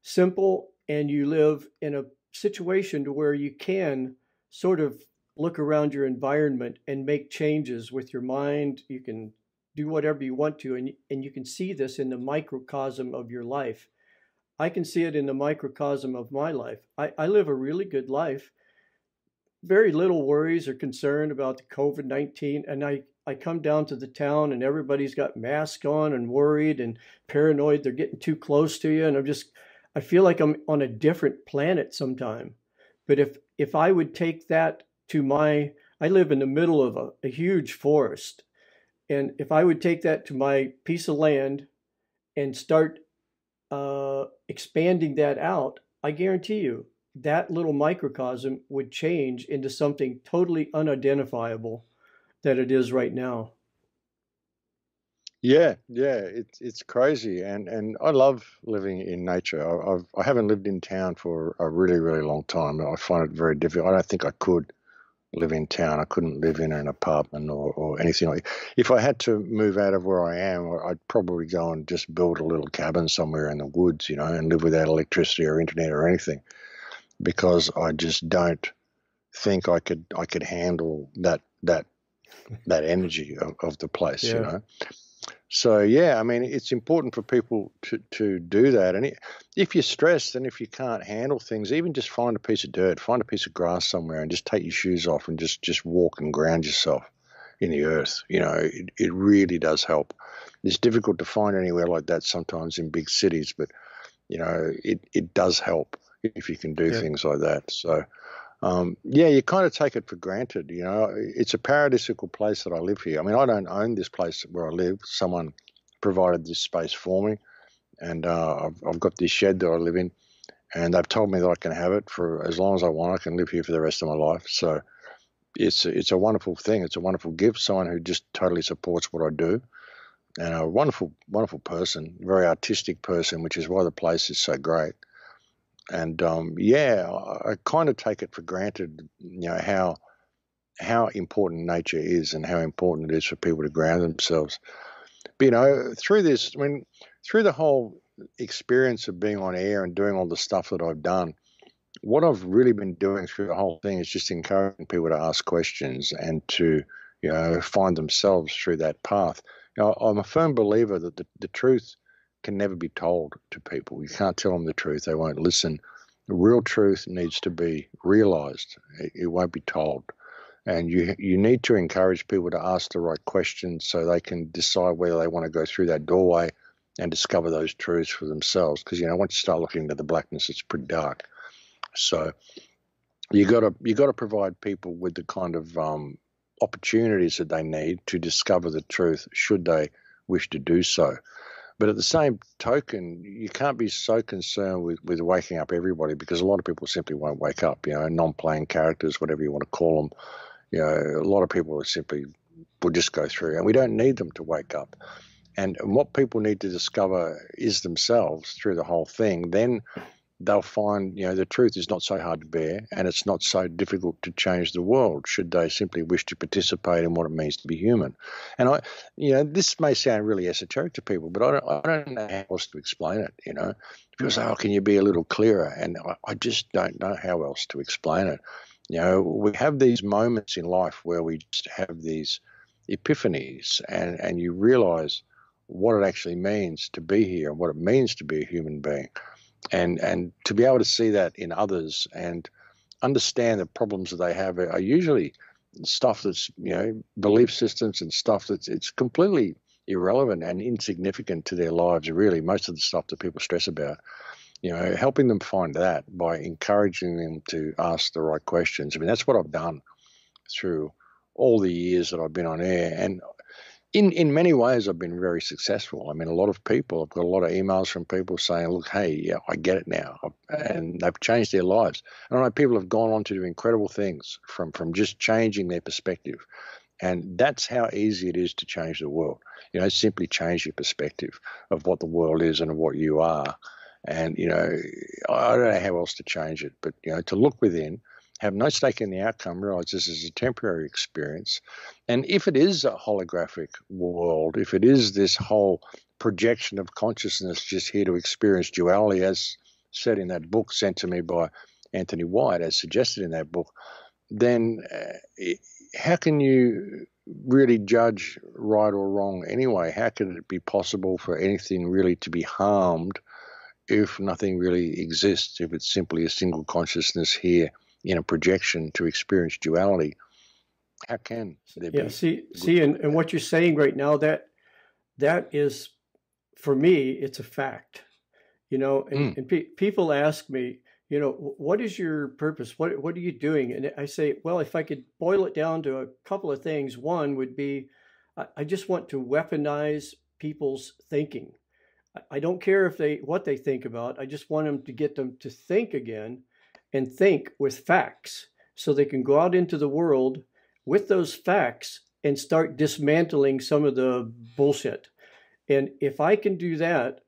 simple and you live in a situation to where you can sort of look around your environment and make changes with your mind. You can do whatever you want to, and, and you can see this in the microcosm of your life. I can see it in the microcosm of my life. I, I live a really good life. Very little worries or concern about the COVID 19. And I, I come down to the town and everybody's got masks on and worried and paranoid. They're getting too close to you. And I'm just, I feel like I'm on a different planet sometime. But if, if I would take that to my, I live in the middle of a, a huge forest. And if I would take that to my piece of land and start uh, expanding that out, I guarantee you that little microcosm would change into something totally unidentifiable that it is right now. Yeah, yeah, it's it's crazy, and and I love living in nature. I, I've I haven't lived in town for a really really long time. I find it very difficult. I don't think I could live in town. I couldn't live in an apartment or, or anything like. If I had to move out of where I am, I'd probably go and just build a little cabin somewhere in the woods, you know, and live without electricity or internet or anything, because I just don't think I could I could handle that that that energy of, of the place, you know. So yeah, I mean, it's important for people to, to do that. And it, if you're stressed and if you can't handle things, even just find a piece of dirt, find a piece of grass somewhere, and just take your shoes off and just just walk and ground yourself in the earth. You know, it, it really does help. It's difficult to find anywhere like that sometimes in big cities, but you know, it it does help if you can do Yeah. things like that. So. Um, yeah, you kind of take it for granted. You know, it's a paradisical place that I live here. I mean, I don't own this place where I live. Someone provided this space for me, and uh, I've, I've got this shed that I live in, and they've told me that I can have it for as long as I want. I can live here for the rest of my life. So it's it's a wonderful thing. It's a wonderful gift. Someone who just totally supports what I do, and a wonderful wonderful person, very artistic person, which is why the place is so great and um, yeah, I, kind of take it for granted, you know, how how important nature is and how important it is for people to ground themselves. But, you know, through this, I mean, through the whole experience of being on air and doing all the stuff that I've done, what I've really been doing through the whole thing is just encouraging people to ask questions and to, you know, find themselves through that path. You know, I'm a firm believer that the, the truth can never be told to people. You can't tell them the truth; they won't listen. The real truth needs to be realized. It, it won't be told and you you need to encourage people to ask the right questions so they can decide whether they want to go through that doorway and discover those truths for themselves because you know once you start looking into the blackness it's pretty dark so you got to you got to provide people with the kind of um, opportunities that they need to discover the truth should they wish to do so but at the same token, you can't be so concerned with, with waking up everybody because a lot of people simply won't wake up, you know, non playing characters, whatever you want to call them you know, a lot of people simply will just go through, and we don't need them to wake up. And what people need to discover is themselves through the whole thing. Then they'll find, you know, the truth is not so hard to bear, and it's not so difficult to change the world. Should they simply wish to participate in what it means to be human? And I, you know, this may sound really esoteric to people, but I don't, I don't know how else to explain it. You know, people say, "Oh, can you be a little clearer?" And I, I just don't know how else to explain it. You know, we have these moments in life where we just have these epiphanies and, and you realize what it actually means to be here and what it means to be a human being. And, and to be able to see that in others and understand the problems that they have are usually stuff that's, you know, belief systems and stuff that's it's completely irrelevant and insignificant to their lives, really, most of the stuff that people stress about you know, helping them find that by encouraging them to ask the right questions. I mean, that's what I've done through all the years that I've been on air. And in, in many ways, I've been very successful. I mean, a lot of people, I've got a lot of emails from people saying, look, hey, yeah, I get it now. And they've changed their lives. And I know people have gone on to do incredible things from, from just changing their perspective. And that's how easy it is to change the world. You know, simply change your perspective of what the world is and what you are. And, you know, I don't know how else to change it, but, you know, to look within, have no stake in the outcome, realize this is a temporary experience. And if it is a holographic world, if it is this whole projection of consciousness just here to experience duality, as said in that book sent to me by Anthony White, as suggested in that book, then uh, how can you really judge right or wrong anyway? How could it be possible for anything really to be harmed if nothing really exists, if it's simply a single consciousness here in a projection to experience duality, how can there yeah, be? see, see, and, and what you're saying right now that that is, for me, it's a fact. You know, and, mm. and pe- people ask me, you know, what is your purpose? What what are you doing? And I say, well, if I could boil it down to a couple of things, one would be, I, I just want to weaponize people's thinking. I don't care if they what they think about. I just want them to get them to think again and think with facts so they can go out into the world with those facts and start dismantling some of the bullshit. And if I can do that,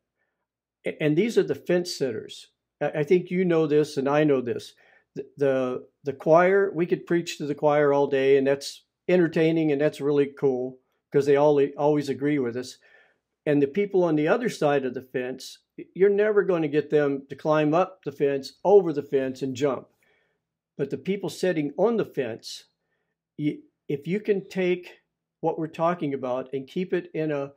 and these are the fence sitters. I think you know this and I know this. The, the, the choir, we could preach to the choir all day and that's entertaining and that's really cool because they all always agree with us. And the people on the other side of the fence, you're never going to get them to climb up the fence, over the fence, and jump. But the people sitting on the fence, you, if you can take what we're talking about and keep it in a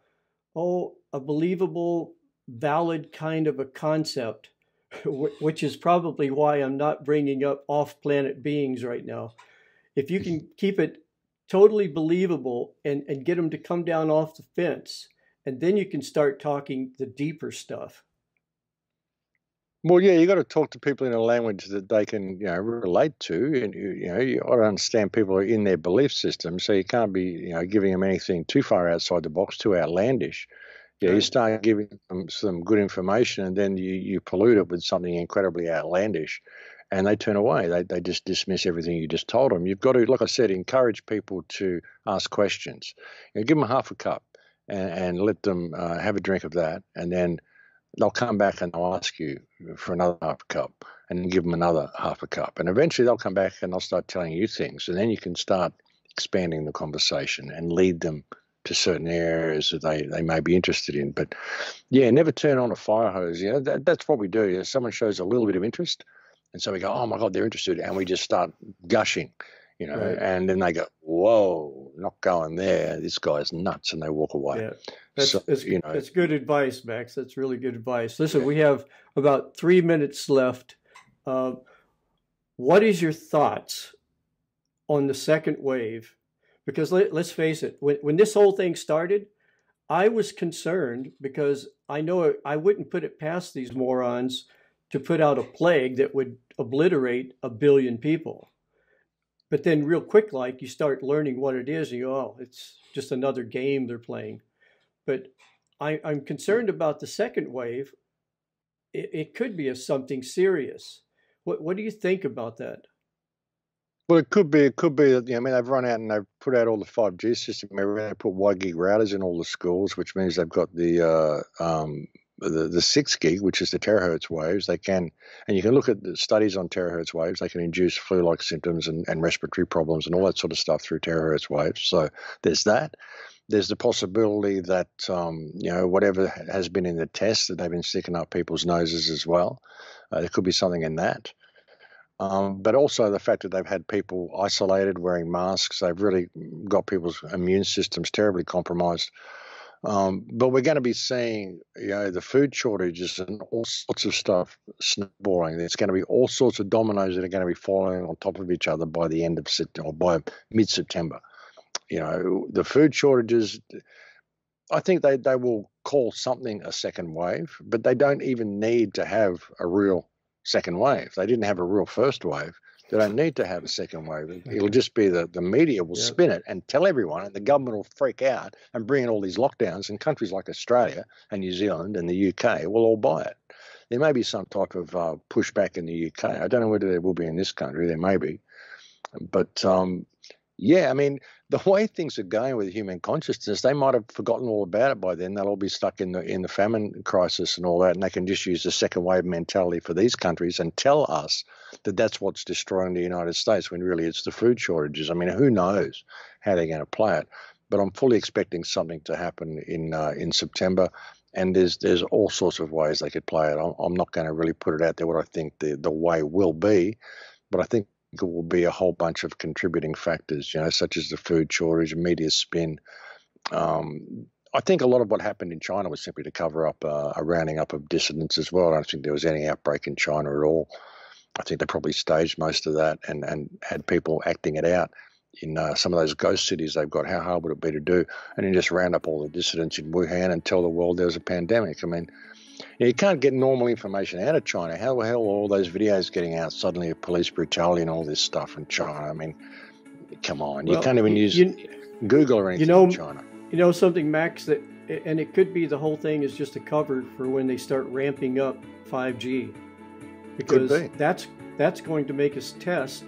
oh a believable, valid kind of a concept, which is probably why I'm not bringing up off-planet beings right now. If you can keep it totally believable and, and get them to come down off the fence and then you can start talking the deeper stuff. Well, yeah, you got to talk to people in a language that they can, you know, relate to, and you, you know, you got to understand people are in their belief system, so you can't be, you know, giving them anything too far outside the box, too outlandish. Yeah, you start giving them some good information, and then you you pollute it with something incredibly outlandish, and they turn away. They they just dismiss everything you just told them. You've got to, like I said, encourage people to ask questions. You know, give them half a cup and, and let them uh, have a drink of that, and then they'll come back and they'll ask you for another half a cup and give them another half a cup. And eventually they'll come back and they'll start telling you things. And then you can start expanding the conversation and lead them to certain areas that they, they may be interested in. But yeah, never turn on a fire hose. You know, that, that's what we do. If someone shows a little bit of interest, and so we go, oh my God, they're interested. And we just start gushing, you know, right. and then they go, whoa, not going there. This guy's nuts. And they walk away. Yeah. That's, so, that's, you know, that's good advice, Max. That's really good advice. Listen, yeah. we have about three minutes left. Uh, what is your thoughts on the second wave? Because let, us face it, when, when this whole thing started, I was concerned because I know I wouldn't put it past these morons to put out a plague that would obliterate a billion people. But then, real quick, like you start learning what it is, and you oh, it's just another game they're playing. But I, am concerned about the second wave. It, it could be a something serious. What What do you think about that? Well, it could be. It could be. You know, I mean, they've run out and they've put out all the five G system. They put WiGig routers in all the schools, which means they've got the uh, um, the, the six gig, which is the terahertz waves, they can, and you can look at the studies on terahertz waves, they can induce flu like symptoms and, and respiratory problems and all that sort of stuff through terahertz waves. So there's that. There's the possibility that, um, you know, whatever has been in the test that they've been sticking up people's noses as well. Uh, there could be something in that. Um, but also the fact that they've had people isolated wearing masks, they've really got people's immune systems terribly compromised. Um, but we're going to be seeing, you know, the food shortages and all sorts of stuff snowballing. There's going to be all sorts of dominoes that are going to be falling on top of each other by the end of September or by mid-September. You know, the food shortages. I think they, they will call something a second wave, but they don't even need to have a real second wave. They didn't have a real first wave. They don't need to have a second wave. It'll just be that the media will yeah. spin it and tell everyone, and the government will freak out and bring in all these lockdowns. And countries like Australia and New Zealand and the UK will all buy it. There may be some type of uh, pushback in the UK. I don't know whether there will be in this country. There may be, but um, yeah, I mean, the way things are going with human consciousness, they might have forgotten all about it by then. They'll all be stuck in the in the famine crisis and all that, and they can just use the second wave mentality for these countries and tell us that that's what's destroying the United States when really it's the food shortages. I mean, who knows how they're going to play it? But I'm fully expecting something to happen in uh, in September, and there's there's all sorts of ways they could play it. I'm, I'm not going to really put it out there what I think the the way will be, but I think it will be a whole bunch of contributing factors, you know, such as the food shortage, media spin. Um, I think a lot of what happened in China was simply to cover up uh, a rounding up of dissidents as well. I don't think there was any outbreak in China at all. I think they probably staged most of that and, and had people acting it out in uh, some of those ghost cities they've got. How hard would it be to do? And then just round up all the dissidents in Wuhan and tell the world there was a pandemic. I mean, you can't get normal information out of China. How the hell are all those videos getting out suddenly of police brutality and all this stuff in China? I mean, come on. You can't even use you, Google or anything you know, in China. You know something, Max, that and it could be the whole thing is just a cover for when they start ramping up 5G. Because be. that's that's going to make us test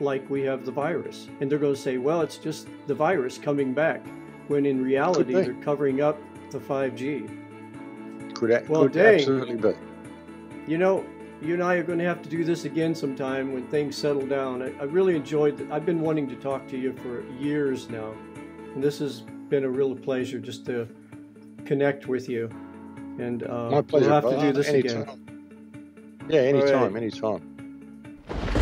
like we have the virus. And they're going to say, well, it's just the virus coming back, when in reality they're covering up the 5G. Could, well, could dang. absolutely be. You know, you and I are going to have to do this again sometime when things settle down. I, I really enjoyed it. I've been wanting to talk to you for years now, and this has been a real pleasure just to connect with you. And uh, My pleasure. We'll have to do this anytime. again. Yeah, anytime, right. anytime.